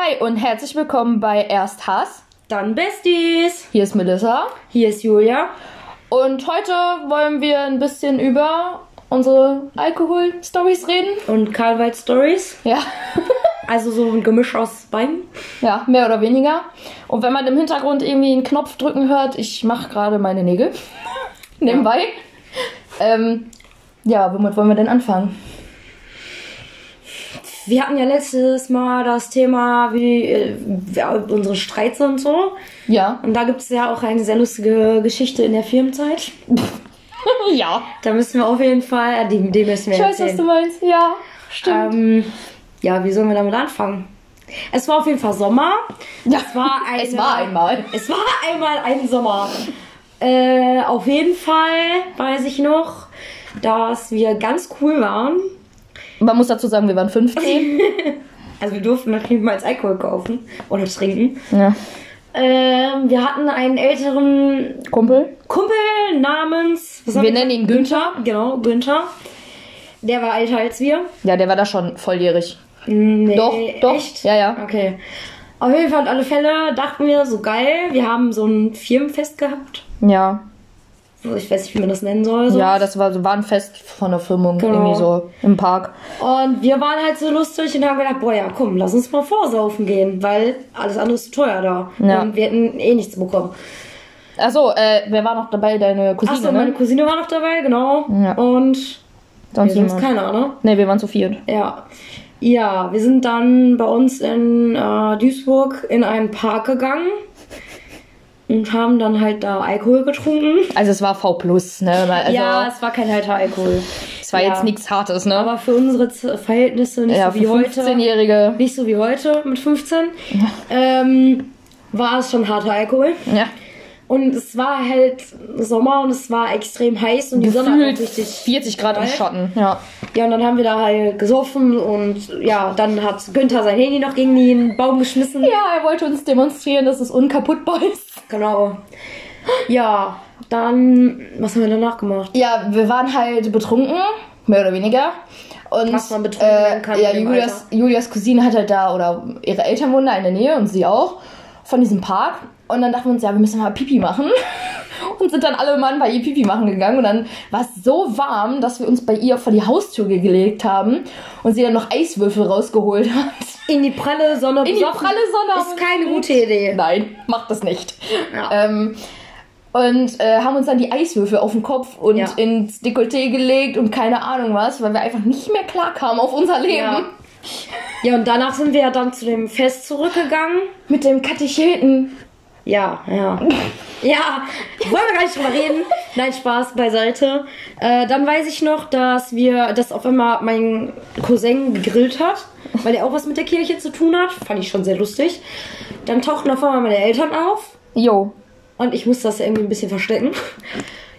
Hi und herzlich willkommen bei Erst Hass. Dann Besties. Hier ist Melissa. Hier ist Julia. Und heute wollen wir ein bisschen über unsere Alkohol-Stories reden. Und Karlweit Stories. Ja. Also so ein Gemisch aus beiden. ja, mehr oder weniger. Und wenn man im Hintergrund irgendwie einen Knopf drücken hört, ich mache gerade meine Nägel. Nebenbei. Ähm, ja, womit wollen wir denn anfangen? Wir hatten ja letztes Mal das Thema, wie äh, unsere Streits und so. Ja. Und da gibt es ja auch eine sehr lustige Geschichte in der Firmenzeit. ja. Da müssen wir auf jeden Fall, äh, die, die müssen wir Ich weiß, was du meinst. Ja, stimmt. Ähm, ja, wie sollen wir damit anfangen? Es war auf jeden Fall Sommer. ja. Es war, eine, es war einmal. Es war einmal ein Sommer. Äh, auf jeden Fall weiß ich noch, dass wir ganz cool waren. Man muss dazu sagen, wir waren 15. Also wir durften noch niemals Alkohol kaufen oder trinken. ja. Ähm, wir hatten einen älteren Kumpel. Kumpel namens... Wir nennen ihn Günther. Genau, Günther. Der war älter als wir. Ja, der war da schon volljährig. Nee, Doch, doch. Echt? Ja, ja. Okay. Auf jeden Fall, auf alle Fälle dachten wir, so geil. Wir haben so ein Firmenfest gehabt. Ja. Ich weiß nicht, wie man das nennen soll. So. Ja, das war, war ein Fest von der Firmung, Genau. irgendwie so im Park. Und wir waren halt so lustig und haben gedacht, boah, ja, komm, lass uns mal vorsaufen gehen, weil alles andere ist zu teuer da. Ja. Und wir hätten eh nichts bekommen. Achso, äh, wer war noch dabei? Deine Cousine, Achso, meine ne? Cousine war noch dabei, genau. Ja. Und Sonst nee, sonst keiner, ne? Ne, wir waren zu viert. Ja. Ja, wir sind dann bei uns in äh, Duisburg in einen Park gegangen und haben dann halt da Alkohol getrunken. Also es war V plus, ne? Also, ja, es war kein harter Alkohol. es war ja. jetzt nichts Hartes, ne? Aber für unsere Verhältnisse nicht ja, so wie heute. 15-Jährige. Nicht so wie heute mit 15. Ähm, war es schon harter Alkohol. Ja. Und es war halt Sommer und es war extrem heiß und die Sonne hat richtig 40 Grad im. Schatten, ja. Ja, und dann haben wir da halt gesoffen und ja, dann hat Günther sein Handy noch gegen den Baum geschmissen. Ja, er wollte uns demonstrieren, dass es unkaputtbar ist. Genau. Ja, dann, was haben wir danach gemacht? Ja, wir waren halt betrunken, mehr oder weniger. Und Was man betrunken äh, kann ja, Julias, Julias Cousine hat halt da, oder ihre Eltern wohnen da in der Nähe und sie auch, von diesem Park. Und dann dachten wir uns, ja, wir müssen mal Pipi machen. Und sind dann alle Mann bei ihr Pipi machen gegangen. Und dann war es so warm, dass wir uns bei ihr vor die Haustür gelegt haben und sie dann noch Eiswürfel rausgeholt hat. In die pralle Sonne In die besoffen. pralle Sonne. Ist keine gute Idee. Nein, macht das nicht. Ja. Ähm, und äh, haben uns dann die Eiswürfel auf den Kopf und Ja. ins Dekolleté gelegt und keine Ahnung was, weil wir einfach nicht mehr klar kamen auf unser Leben. Ja. Ja, und danach sind wir ja dann zu dem Fest zurückgegangen. Mit dem Katecheten. Ja, ja. Ja, wollen wir gar nicht drüber reden. Nein, Spaß beiseite. Äh, dann weiß ich noch, dass wir, dass auf einmal mein Cousin gegrillt hat, weil er auch was mit der Kirche zu tun hat. Fand ich schon sehr lustig. Dann tauchten auf einmal meine Eltern auf Jo. und ich musste das irgendwie ein bisschen verstecken.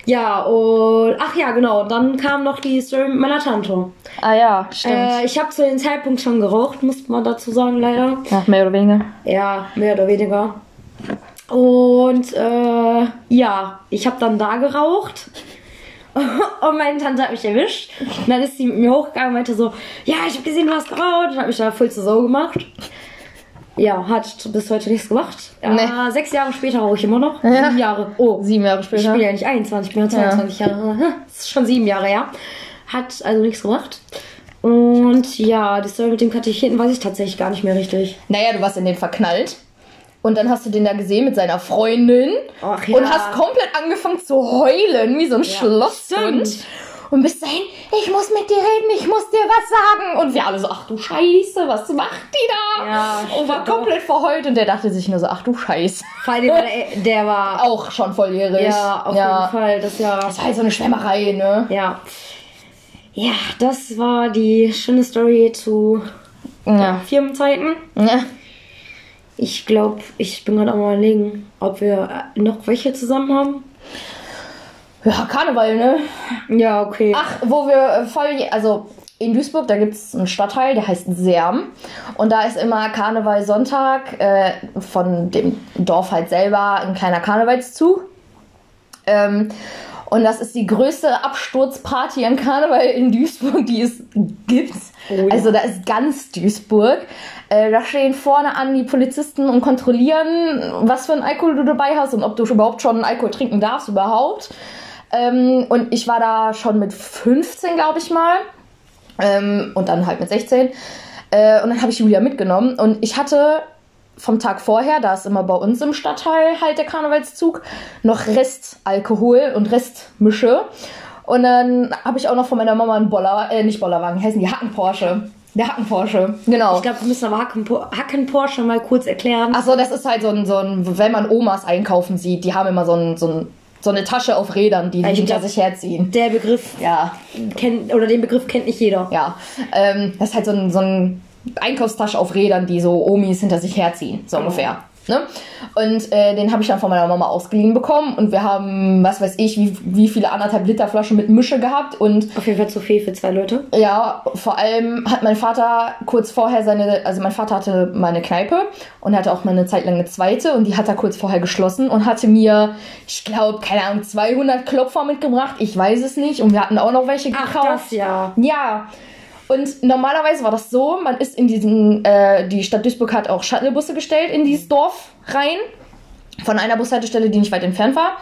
Ja, und ach ja, genau. Dann kam noch die Story mit meiner Tante. Ah ja, stimmt. Äh, ich habe zu dem Zeitpunkt schon geraucht, muss man dazu sagen, leider. ja, mehr oder weniger. Ja, mehr oder weniger. Und äh, ja, ich habe dann da geraucht. Und meine Tante hat mich erwischt. Und dann ist sie mit mir hochgegangen und meinte so, ja, ich habe gesehen, du hast geraucht. Und hat mich da voll zur Sau gemacht. Ja, hat bis heute nichts gemacht. Ja, Nee. Sechs Jahre später rauche ich immer noch. Ja. Sieben Jahre. Oh, Sieben Jahre ich später. bin ja nicht 21, ich bin ja 22 Jahre. Das ist schon sieben Jahre her. Hat also nichts gemacht. Und ja, die Story mit dem Katecheten weiß ich tatsächlich gar nicht mehr richtig. Naja, du warst in den verknallt. Und dann hast du den da gesehen mit seiner Freundin. Ach ja. Und hast komplett angefangen zu heulen, wie so ein Schlosshund. stimmt. Und bis dahin, ich muss mit dir reden, ich muss dir was sagen. Und wir alle so, ach du Scheiße, was macht die da? Ja, und war stimmt. komplett verheult. Und der dachte sich nur so, ach du Scheiße. Vor allem, der, der war Auch schon volljährig. Ja, auf jeden Fall. Das ja. Das war halt so eine Schwärmerei, ne? Ja. Ja, das war die schöne Story zu Ja. Firmenzeiten. ja. Ich glaube, ich bin gerade am überlegen, ob wir äh, noch welche zusammen haben. Ja, Karneval, ne? Ja, okay. Ach, wo wir äh, voll, also in Duisburg, da gibt es einen Stadtteil, der heißt Serm. Und da ist immer Karneval Sonntag äh, von dem Dorf halt selber ein kleiner Karnevalszug. Ähm, Und das ist die größte Absturzparty an Karneval in Duisburg, die es gibt. Oh ja. Also da ist ganz Duisburg. Äh, da stehen vorne an die Polizisten und kontrollieren, was für einen Alkohol du dabei hast und ob du überhaupt schon Alkohol trinken darfst überhaupt. Ähm, und ich war da schon mit 15, glaube ich mal. Ähm, und dann halt mit 16. Äh, und dann habe ich Julia mitgenommen. Und ich hatte vom Tag vorher, da ist immer bei uns im Stadtteil halt der Karnevalszug, noch Restalkohol und Restmische. Und dann habe ich auch noch von meiner Mama einen Boller, äh, nicht Bollerwagen, heißen die Hacken Porsche. Der Hacken Porsche, genau. Ich glaube, wir müssen aber Hacken, Hacken Porsche mal kurz erklären. Achso, das ist halt so ein, so ein, wenn man Omas einkaufen sieht, die haben immer so, ein, so, ein, so eine Tasche auf Rädern, die Ich hinter glaub- sich herziehen. Der Begriff Ja, kennt, oder den Begriff kennt nicht jeder. ja. Ähm, das ist halt so ein, so ein Einkaufstasche auf Rädern, die so Omis hinter sich herziehen, so ungefähr. Ne? Und äh, den habe ich dann von meiner Mama ausgeliehen bekommen und wir haben, was weiß ich, wie, wie viele anderthalb Liter Flaschen mit Mische gehabt und Auf jeden Fall zu viel für zwei Leute. Ja, vor allem hat mein Vater kurz vorher seine, also mein Vater hatte mal eine Kneipe und er hatte auch mal eine Zeit lang eine zweite und die hat er kurz vorher geschlossen und hatte mir, ich glaube, keine Ahnung, 200 Klopfer mitgebracht, ich weiß es nicht und wir hatten auch noch welche Ach, gekauft. das ja. Ja. Und normalerweise war das so, man ist in diesen, äh, die Stadt Duisburg hat auch Shuttlebusse gestellt in dieses Dorf rein. Von einer Bushaltestelle, die nicht weit entfernt war.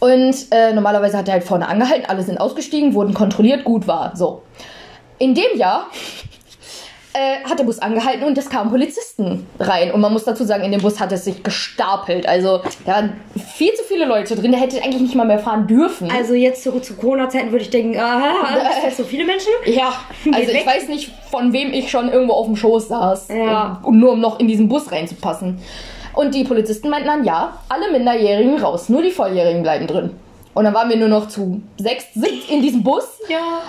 Und äh, normalerweise hat er halt vorne angehalten, alle sind ausgestiegen, wurden kontrolliert, gut war. So. In dem Jahr äh, hat der Bus angehalten und es kamen Polizisten rein. Und man muss dazu sagen, in dem Bus hat es sich gestapelt. Also da waren viel zu viele Leute drin, der hätte eigentlich nicht mal mehr fahren dürfen. Also jetzt zu, zu Corona-Zeiten würde ich denken, aha, das sind so viele Menschen. Ja, also ich weiß nicht, von wem ich schon irgendwo auf dem Schoß saß. Ja. Und nur um noch in diesen Bus reinzupassen. Und die Polizisten meinten dann, ja, alle Minderjährigen raus, nur die Volljährigen bleiben drin. Und dann waren wir nur noch zu sechs sitzt in diesem Bus. Ja.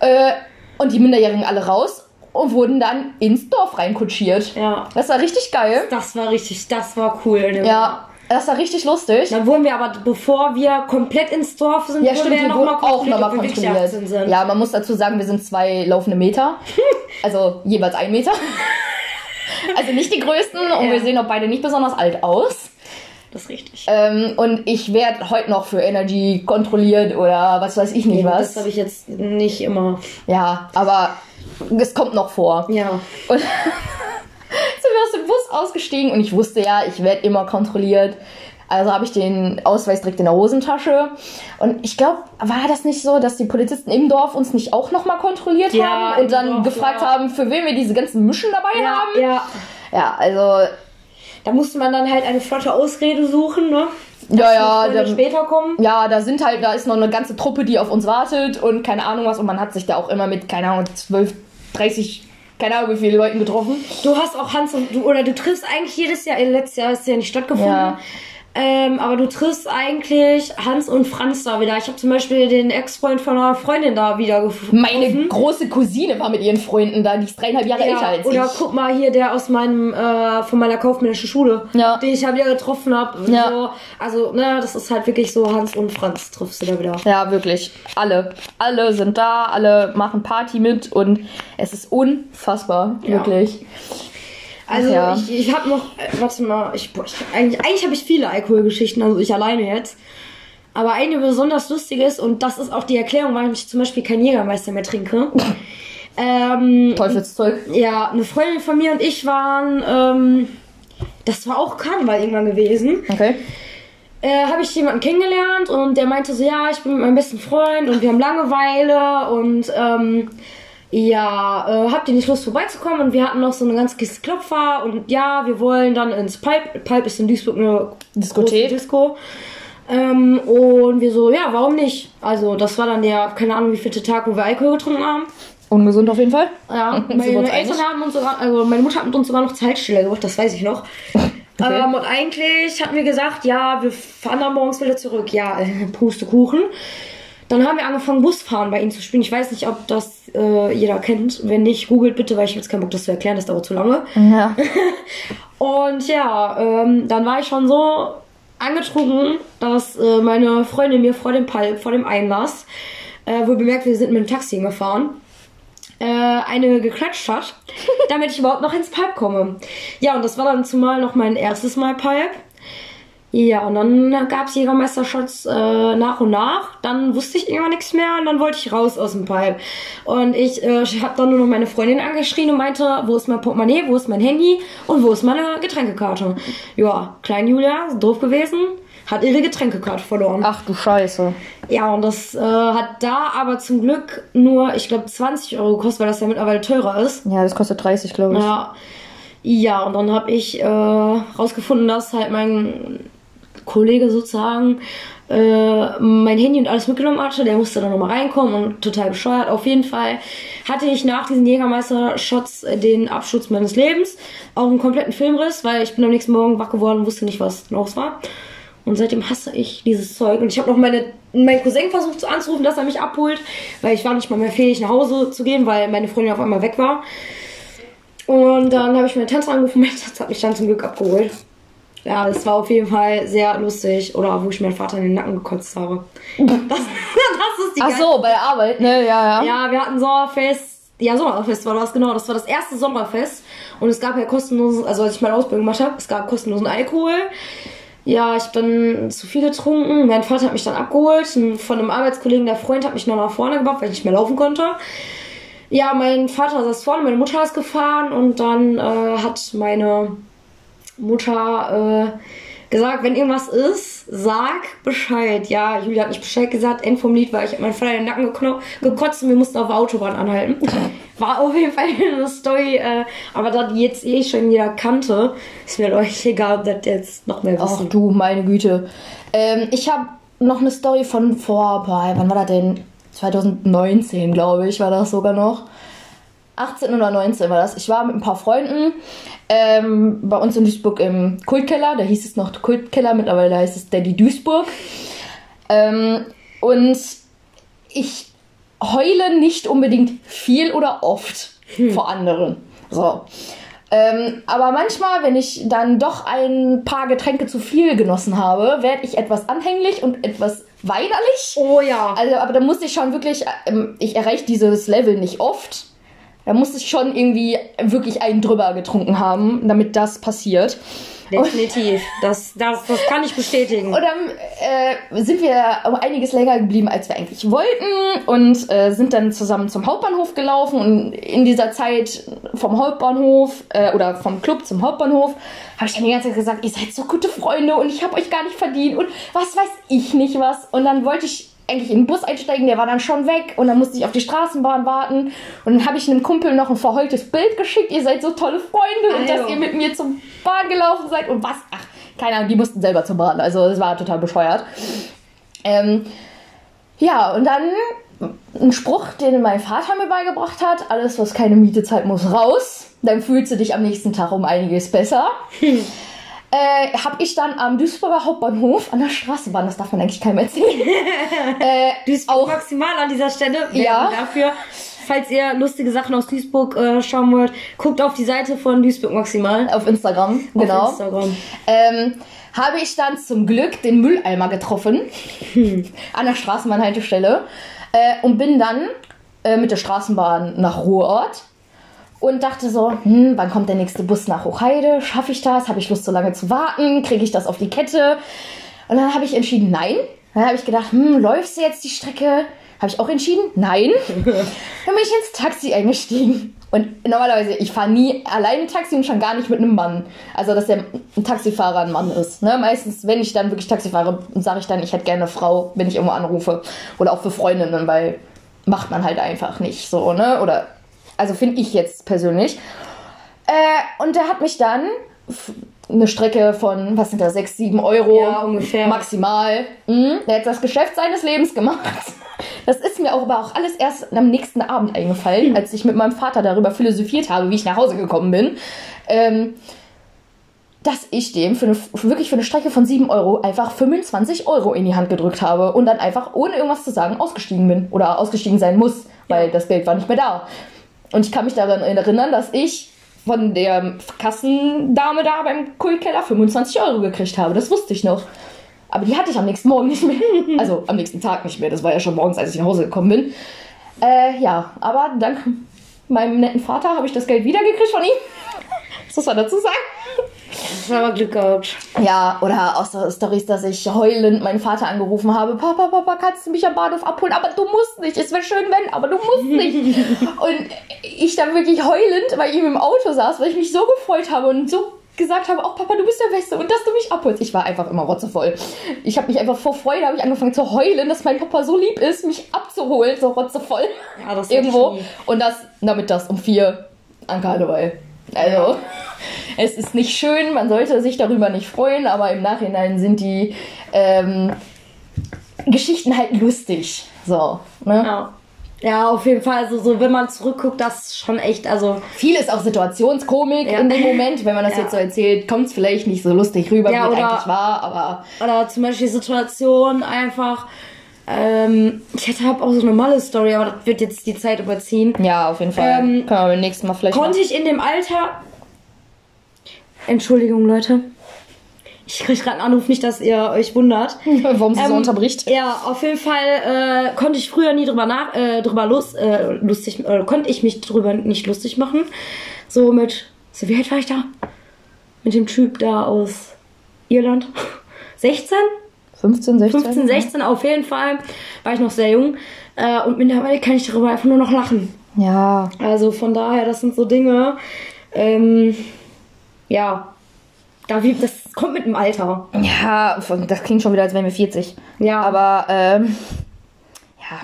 Äh, und die Minderjährigen alle raus und wurden dann ins Dorf reinkutschiert. Ja. Das war richtig geil. Das war richtig, das war cool. Ne? Ja, das war richtig lustig. Dann wurden wir aber, bevor wir komplett ins Dorf sind, Ja, wurden stimmt, wir noch mal auch nochmal kontrolliert. 18 sind. Ja, man muss dazu sagen, wir sind zwei laufende Meter. Also jeweils ein Meter. Also nicht die größten und Ja. wir sehen auch beide nicht besonders alt aus. Das ist richtig. Ähm, und ich werde heute noch für Energy kontrolliert oder was weiß ich nicht Ja, was. Das habe ich jetzt nicht immer. ja, aber es kommt noch vor. Ja. Und sind wir aus dem Bus ausgestiegen und ich wusste ja, ich werde immer kontrolliert. Also habe ich den Ausweis direkt in der Hosentasche. Und ich glaube, war das nicht so, dass die Polizisten im Dorf uns nicht auch nochmal kontrolliert Ja, haben und dann Dorf, gefragt ja. haben, für wen wir diese ganzen Mischen dabei Ja, haben? ja. Ja, also, Da musste man dann halt eine flotte Ausrede suchen, ne? Ja, ja, da, später kommen. ja, da sind halt, da ist noch eine ganze Truppe, die auf uns wartet und keine Ahnung was. Und man hat sich da auch immer mit, keine Ahnung, 12, 30, keine Ahnung wie viele Leuten getroffen. Du hast auch Hans und du, oder du triffst eigentlich jedes Jahr, letztes Jahr ist ja nicht stattgefunden. Ja. Ähm, aber du triffst eigentlich Hans und Franz da wieder. Ich habe zum Beispiel den Ex-Freund von einer Freundin da wieder gefunden. Meine große Cousine war mit ihren Freunden da, die ist dreieinhalb Jahre älter Ja, als oder ich. guck mal hier, der aus meinem, äh, von meiner kaufmännischen Schule, Ja. den ich ja wieder getroffen habe. Ja. So. Also, ne, das ist halt wirklich so, Hans und Franz triffst du da wieder. Ja, wirklich. Alle. Alle sind da, alle machen Party mit und es ist unfassbar. Ja. Wirklich. Also ja. ich, ich habe noch, äh, warte mal, ich, boah, ich eigentlich, eigentlich habe ich viele Alkoholgeschichten, also ich alleine jetzt. Aber eine besonders lustige ist, und das ist auch die Erklärung, warum ich zum Beispiel keinen Jägermeister mehr trinke. ähm, Teufelszeug. ja, eine Freundin von mir und ich waren, ähm, das war auch Karneval irgendwann gewesen. Okay. äh, habe ich jemanden kennengelernt und der meinte so, ja, ich bin mit meinem besten Freund und wir haben Langeweile und ähm, ja, äh, habt ihr nicht Lust vorbeizukommen? Und wir hatten noch so eine ganze Kiste Klopfer und ja, wir wollen dann ins Pipe. Pipe ist in Duisburg eine Diskothek. Disco. Ähm, und wir so, ja, warum nicht? Also, das war dann der, keine Ahnung, wie vierte Tag, wo wir Alkohol getrunken haben. Ungesund auf jeden Fall. Ja, meine Eltern haben uns sogar, also meine Mutter hat mit uns sogar noch Zeitstelle gemacht, das weiß ich noch. Okay. Ähm, und eigentlich hatten wir gesagt, ja, wir fahren dann morgens wieder zurück. Ja, Pustekuchen. Dann haben wir angefangen, Busfahren bei ihnen zu spielen. Ich weiß nicht, ob das äh, jeder kennt. Wenn nicht, googelt bitte, weil ich jetzt keinen Bock, das zu erklären, das dauert zu lange. Ja. Und ja, ähm, dann war ich schon so angetrunken, dass äh, meine Freundin mir vor dem Palp, vor dem Einlass, äh, wohl bemerkt, wir sind mit dem Taxi gefahren, äh, eine geklatscht hat, damit ich überhaupt noch ins Pipe komme. Ja, und das war dann zumal noch mein erstes Mal Pipe. Ja, und dann gab es Jägermeistershots äh, nach und nach. Dann wusste ich irgendwann nichts mehr und dann wollte ich raus aus dem Pipe. Und ich äh, habe dann nur noch meine Freundin angeschrien und meinte, wo ist mein Portemonnaie, wo ist mein Handy und wo ist meine Getränkekarte. Ja, Klein Julia, doof gewesen, hat ihre Getränkekarte verloren. Ach du Scheiße. Ja, und das äh, hat da aber zum Glück nur, ich glaube, 20 Euro gekostet, weil das ja mittlerweile teurer ist. Ja, das kostet 30, glaube ich. Ja. Ja, und dann habe ich äh, rausgefunden, dass halt mein Kollege sozusagen äh, mein Handy und alles mitgenommen hatte. Der musste dann nochmal reinkommen und total bescheuert. Auf jeden Fall hatte ich nach diesen Jägermeister-Shots den Absturz meines Lebens. Auch einen kompletten Filmriss, weil ich bin am nächsten Morgen wach geworden und wusste nicht, was los war. Und seitdem hasse ich dieses Zeug. Und ich habe noch meine, meinen Cousin versucht anzurufen, dass er mich abholt, weil ich war nicht mal mehr fähig, nach Hause zu gehen, weil meine Freundin auf einmal weg war. Und dann habe ich meine Tante angerufen, meine Tante hat mich dann zum Glück abgeholt. Ja, das war auf jeden Fall sehr lustig. Oder wo ich meinen Vater in den Nacken gekotzt habe. Das, das ist die Ach so, bei der Arbeit, ne? Ja, ja. Ja, wir hatten Sommerfest. Ja, Sommerfest war das, genau. Das war das erste Sommerfest. Und es gab ja kostenlosen, also als ich meine Ausbildung gemacht habe, es gab kostenlosen Alkohol. Ja, ich habe dann zu viel getrunken. Mein Vater hat mich dann abgeholt. Von einem Arbeitskollegen, der Freund, hat mich noch nach vorne gebracht, weil ich nicht mehr laufen konnte. Ja, mein Vater saß vorne, meine Mutter ist gefahren und dann äh, hat meine Mutter äh, gesagt, wenn irgendwas ist, sag Bescheid. Ja, Julia hat nicht Bescheid gesagt, End vom Lied war ich hab meinen Vater in den Nacken gekotzt und wir mussten auf der Autobahn anhalten. War auf jeden Fall eine Story, äh, aber da die jetzt eh schon jeder kannte, ist mir euch egal, ob das jetzt noch mehr Ach wissen. du, meine Güte. Ähm, ich habe noch eine Story von vor, boah, wann war das denn? 2019, glaube ich, war das sogar noch. 18 oder 19 war das. Ich war mit ein paar Freunden ähm, bei uns in Duisburg im Kultkeller. Da hieß es noch Kultkeller, mittlerweile heißt es Daddy Duisburg. Ähm, und ich heule nicht unbedingt viel oder oft vor anderen. So. Ähm, aber manchmal, wenn ich dann doch ein paar Getränke zu viel genossen habe, werde ich etwas anhänglich und etwas weinerlich. Oh ja. Also, aber da muss ich schon wirklich, ähm, ich erreiche dieses Level nicht oft. Da muss ich schon irgendwie wirklich einen drüber getrunken haben, damit das passiert. Definitiv. Das, das, das kann ich bestätigen. Und dann äh, sind wir um einiges länger geblieben, als wir eigentlich wollten und äh, sind dann zusammen zum Hauptbahnhof gelaufen. Und in dieser Zeit vom Hauptbahnhof äh, oder vom Club zum Hauptbahnhof habe ich dann die ganze Zeit gesagt, ihr seid so gute Freunde und ich habe euch gar nicht verdient und was weiß ich nicht was. Und dann wollte ich eigentlich in den Bus einsteigen, der war dann schon weg und dann musste ich auf die Straßenbahn warten und dann habe ich einem Kumpel noch ein verheultes Bild geschickt, ihr seid so tolle Freunde und dass ihr mit mir zum Bahn gelaufen seid und was, ach, keine Ahnung, die mussten selber zur Bahn, also es war total bescheuert. Ähm, ja, und dann ein Spruch, den mein Vater mir beigebracht hat, alles, was keine Miete zahlt, muss raus, dann fühlst du dich am nächsten Tag um einiges besser. Äh, habe ich dann am Duisburger Hauptbahnhof an der Straßenbahn, das darf man eigentlich keinem erzählen, äh, Duisburg auch maximal an dieser Stelle. Ja. Dafür, falls ihr lustige Sachen aus Duisburg äh, schauen wollt, guckt auf die Seite von Duisburg maximal. auf Instagram, genau. Auf Instagram. ähm, habe ich dann zum Glück den Mülleimer getroffen an der Straßenbahnhaltestelle äh, und bin dann äh, mit der Straßenbahn nach Ruhrort und dachte so, hm, wann kommt der nächste Bus nach Hochheide? Schaffe ich das? Habe ich Lust, so lange zu warten? Kriege ich das auf die Kette? Und dann habe ich entschieden, nein. Dann habe ich gedacht, hm, läufst du jetzt die Strecke? Habe ich auch entschieden, nein. Dann bin ich ins Taxi eingestiegen. Und normalerweise, ich fahre nie alleine Taxi und schon gar nicht mit einem Mann. Also, dass der ein Taxifahrer ein Mann ist. Ne? Meistens, wenn ich dann wirklich Taxi fahre, sage ich dann, ich hätte gerne eine Frau, wenn ich irgendwo anrufe. Oder auch für Freundinnen, weil macht man halt einfach nicht so, ne? Oder, also finde ich jetzt persönlich. Äh, und der hat mich dann eine Strecke von, was sind das, 6, 7 Euro Ja, ungefähr. maximal. Mhm. Der hat das Geschäft seines Lebens gemacht. Das ist mir auch aber auch alles erst am nächsten Abend eingefallen, als ich mit meinem Vater darüber philosophiert habe, wie ich nach Hause gekommen bin. Ähm, dass ich dem für eine, wirklich für eine Strecke von 7 Euro einfach 25 Euro in die Hand gedrückt habe und dann einfach ohne irgendwas zu sagen ausgestiegen bin oder ausgestiegen sein muss, weil das Geld war nicht mehr da. Und ich kann mich daran erinnern, dass ich von der Kassendame da beim Kultkeller 25 Euro gekriegt habe. Das wusste ich noch. Aber die hatte ich am nächsten Morgen nicht mehr. Also am nächsten Tag nicht mehr. Das war ja schon morgens, als ich nach Hause gekommen bin. Äh, ja, aber dank meinem netten Vater habe ich das Geld wiedergekriegt von ihm. Das muss man dazu sagen. Das war aber Glück gehabt. Ja, oder auch so Stories, dass ich heulend meinen Vater angerufen habe. Papa, Papa, kannst du mich am Bahnhof abholen? Aber du musst nicht. Es wäre schön, wenn, aber du musst nicht. und ich dann wirklich heulend bei ihm im Auto saß, weil ich mich so gefreut habe und so gesagt habe, auch Papa, du bist der Beste und dass du mich abholst. Ich war einfach immer rotzevoll. Ich habe mich einfach vor Freude habe ich angefangen zu heulen, dass mein Papa so lieb ist, mich abzuholen, so rotzevoll. Ja, das Irgendwo. Und das, damit das um vier an Karneval. Also, es ist nicht schön, man sollte sich darüber nicht freuen, aber im Nachhinein sind die ähm, Geschichten halt lustig. So, ne? Ja. Ja, auf jeden Fall. Also, so, wenn man zurückguckt, das ist schon echt, also. Viel ist auch Situationskomik Ja. in dem Moment. Wenn man das Ja. jetzt so erzählt, kommt es vielleicht nicht so lustig rüber, Ja, wie es eigentlich war, aber Oder zum Beispiel Situation einfach. Ähm, ich hätte hab auch so eine Malle-Story, aber das wird jetzt die Zeit überziehen. ja, auf jeden Fall. Ähm, Können wir beim nächsten Mal vielleicht Konnte ich in dem Alter. Entschuldigung, Leute. Ich krieg gerade einen Anruf, nicht, dass ihr euch wundert. warum sie so Ähm, unterbricht. Ja, auf jeden Fall äh, konnte ich früher nie drüber nach, äh, drüber lust, äh, lustig, äh, konnte ich mich drüber nicht lustig machen. So mit, so wie alt war ich da? Mit dem Typ da aus Irland. 16? 15, 16? 15, 16 auf jeden Fall. War ich noch sehr jung. Äh, und mittlerweile kann ich darüber einfach nur noch lachen. Ja. Also von daher, das sind so Dinge, ähm, ja, das kommt mit dem Alter. Ja, das klingt schon wieder, als wären wir 40. Ja. Aber, ähm, ja.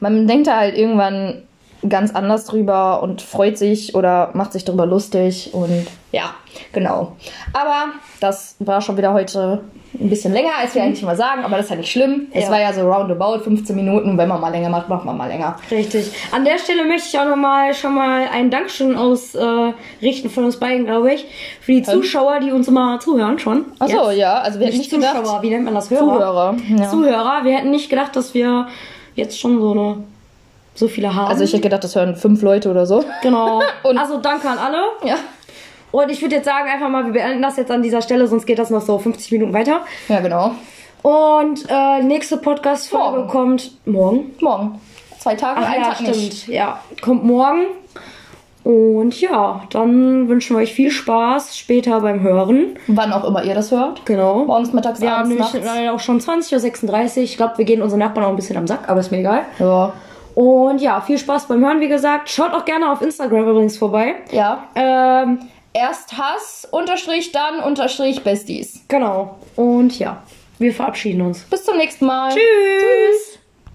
Man denkt da halt irgendwann ganz anders drüber und freut sich oder macht sich darüber lustig und ja, genau. Aber das war schon wieder heute ein bisschen länger, als wir eigentlich mal sagen, aber das ist ja nicht schlimm. Es Ja. war ja so roundabout 15 Minuten. Wenn man mal länger macht, macht man mal länger. Richtig. An der Stelle möchte ich auch nochmal schon mal ein Dankeschön ausrichten von uns beiden, glaube ich, für die Zuschauer, die uns immer zuhören schon. Achso, ja, also wir hätten Nicht nicht gedacht. Zuschauer, wie nennt man das? Hörer? Zuhörer. Ja. Zuhörer. Wir hätten nicht gedacht, dass wir jetzt schon so eine so viele haben. Also ich hätte gedacht, das hören fünf Leute oder so. genau. Und- also danke an alle. Ja. Und ich würde jetzt sagen, einfach mal, wir beenden das jetzt an dieser Stelle, sonst geht das noch so 50 Minuten weiter. Ja, genau. Und äh, nächste Podcast-Folge Morgen. kommt morgen. Morgen. Zwei Tage, Ach ein ja, Tag stimmt. nicht. Ja, kommt morgen. Und ja, dann wünschen wir euch viel Spaß später beim Hören. Wann auch immer ihr das hört. Genau. Morgens, mittags, Wir haben abends, nämlich nachts. leider auch schon 20.36 Uhr. Ich glaube, wir gehen unseren Nachbarn auch ein bisschen am Sack, aber ist mir egal. Ja. Und ja, viel Spaß beim Hören, wie gesagt. Schaut auch gerne auf Instagram übrigens vorbei. Ja. Ähm, Erst Hass, Unterstrich, dann Unterstrich Besties. genau. Und ja, wir verabschieden uns. Bis zum nächsten Mal. Tschüss.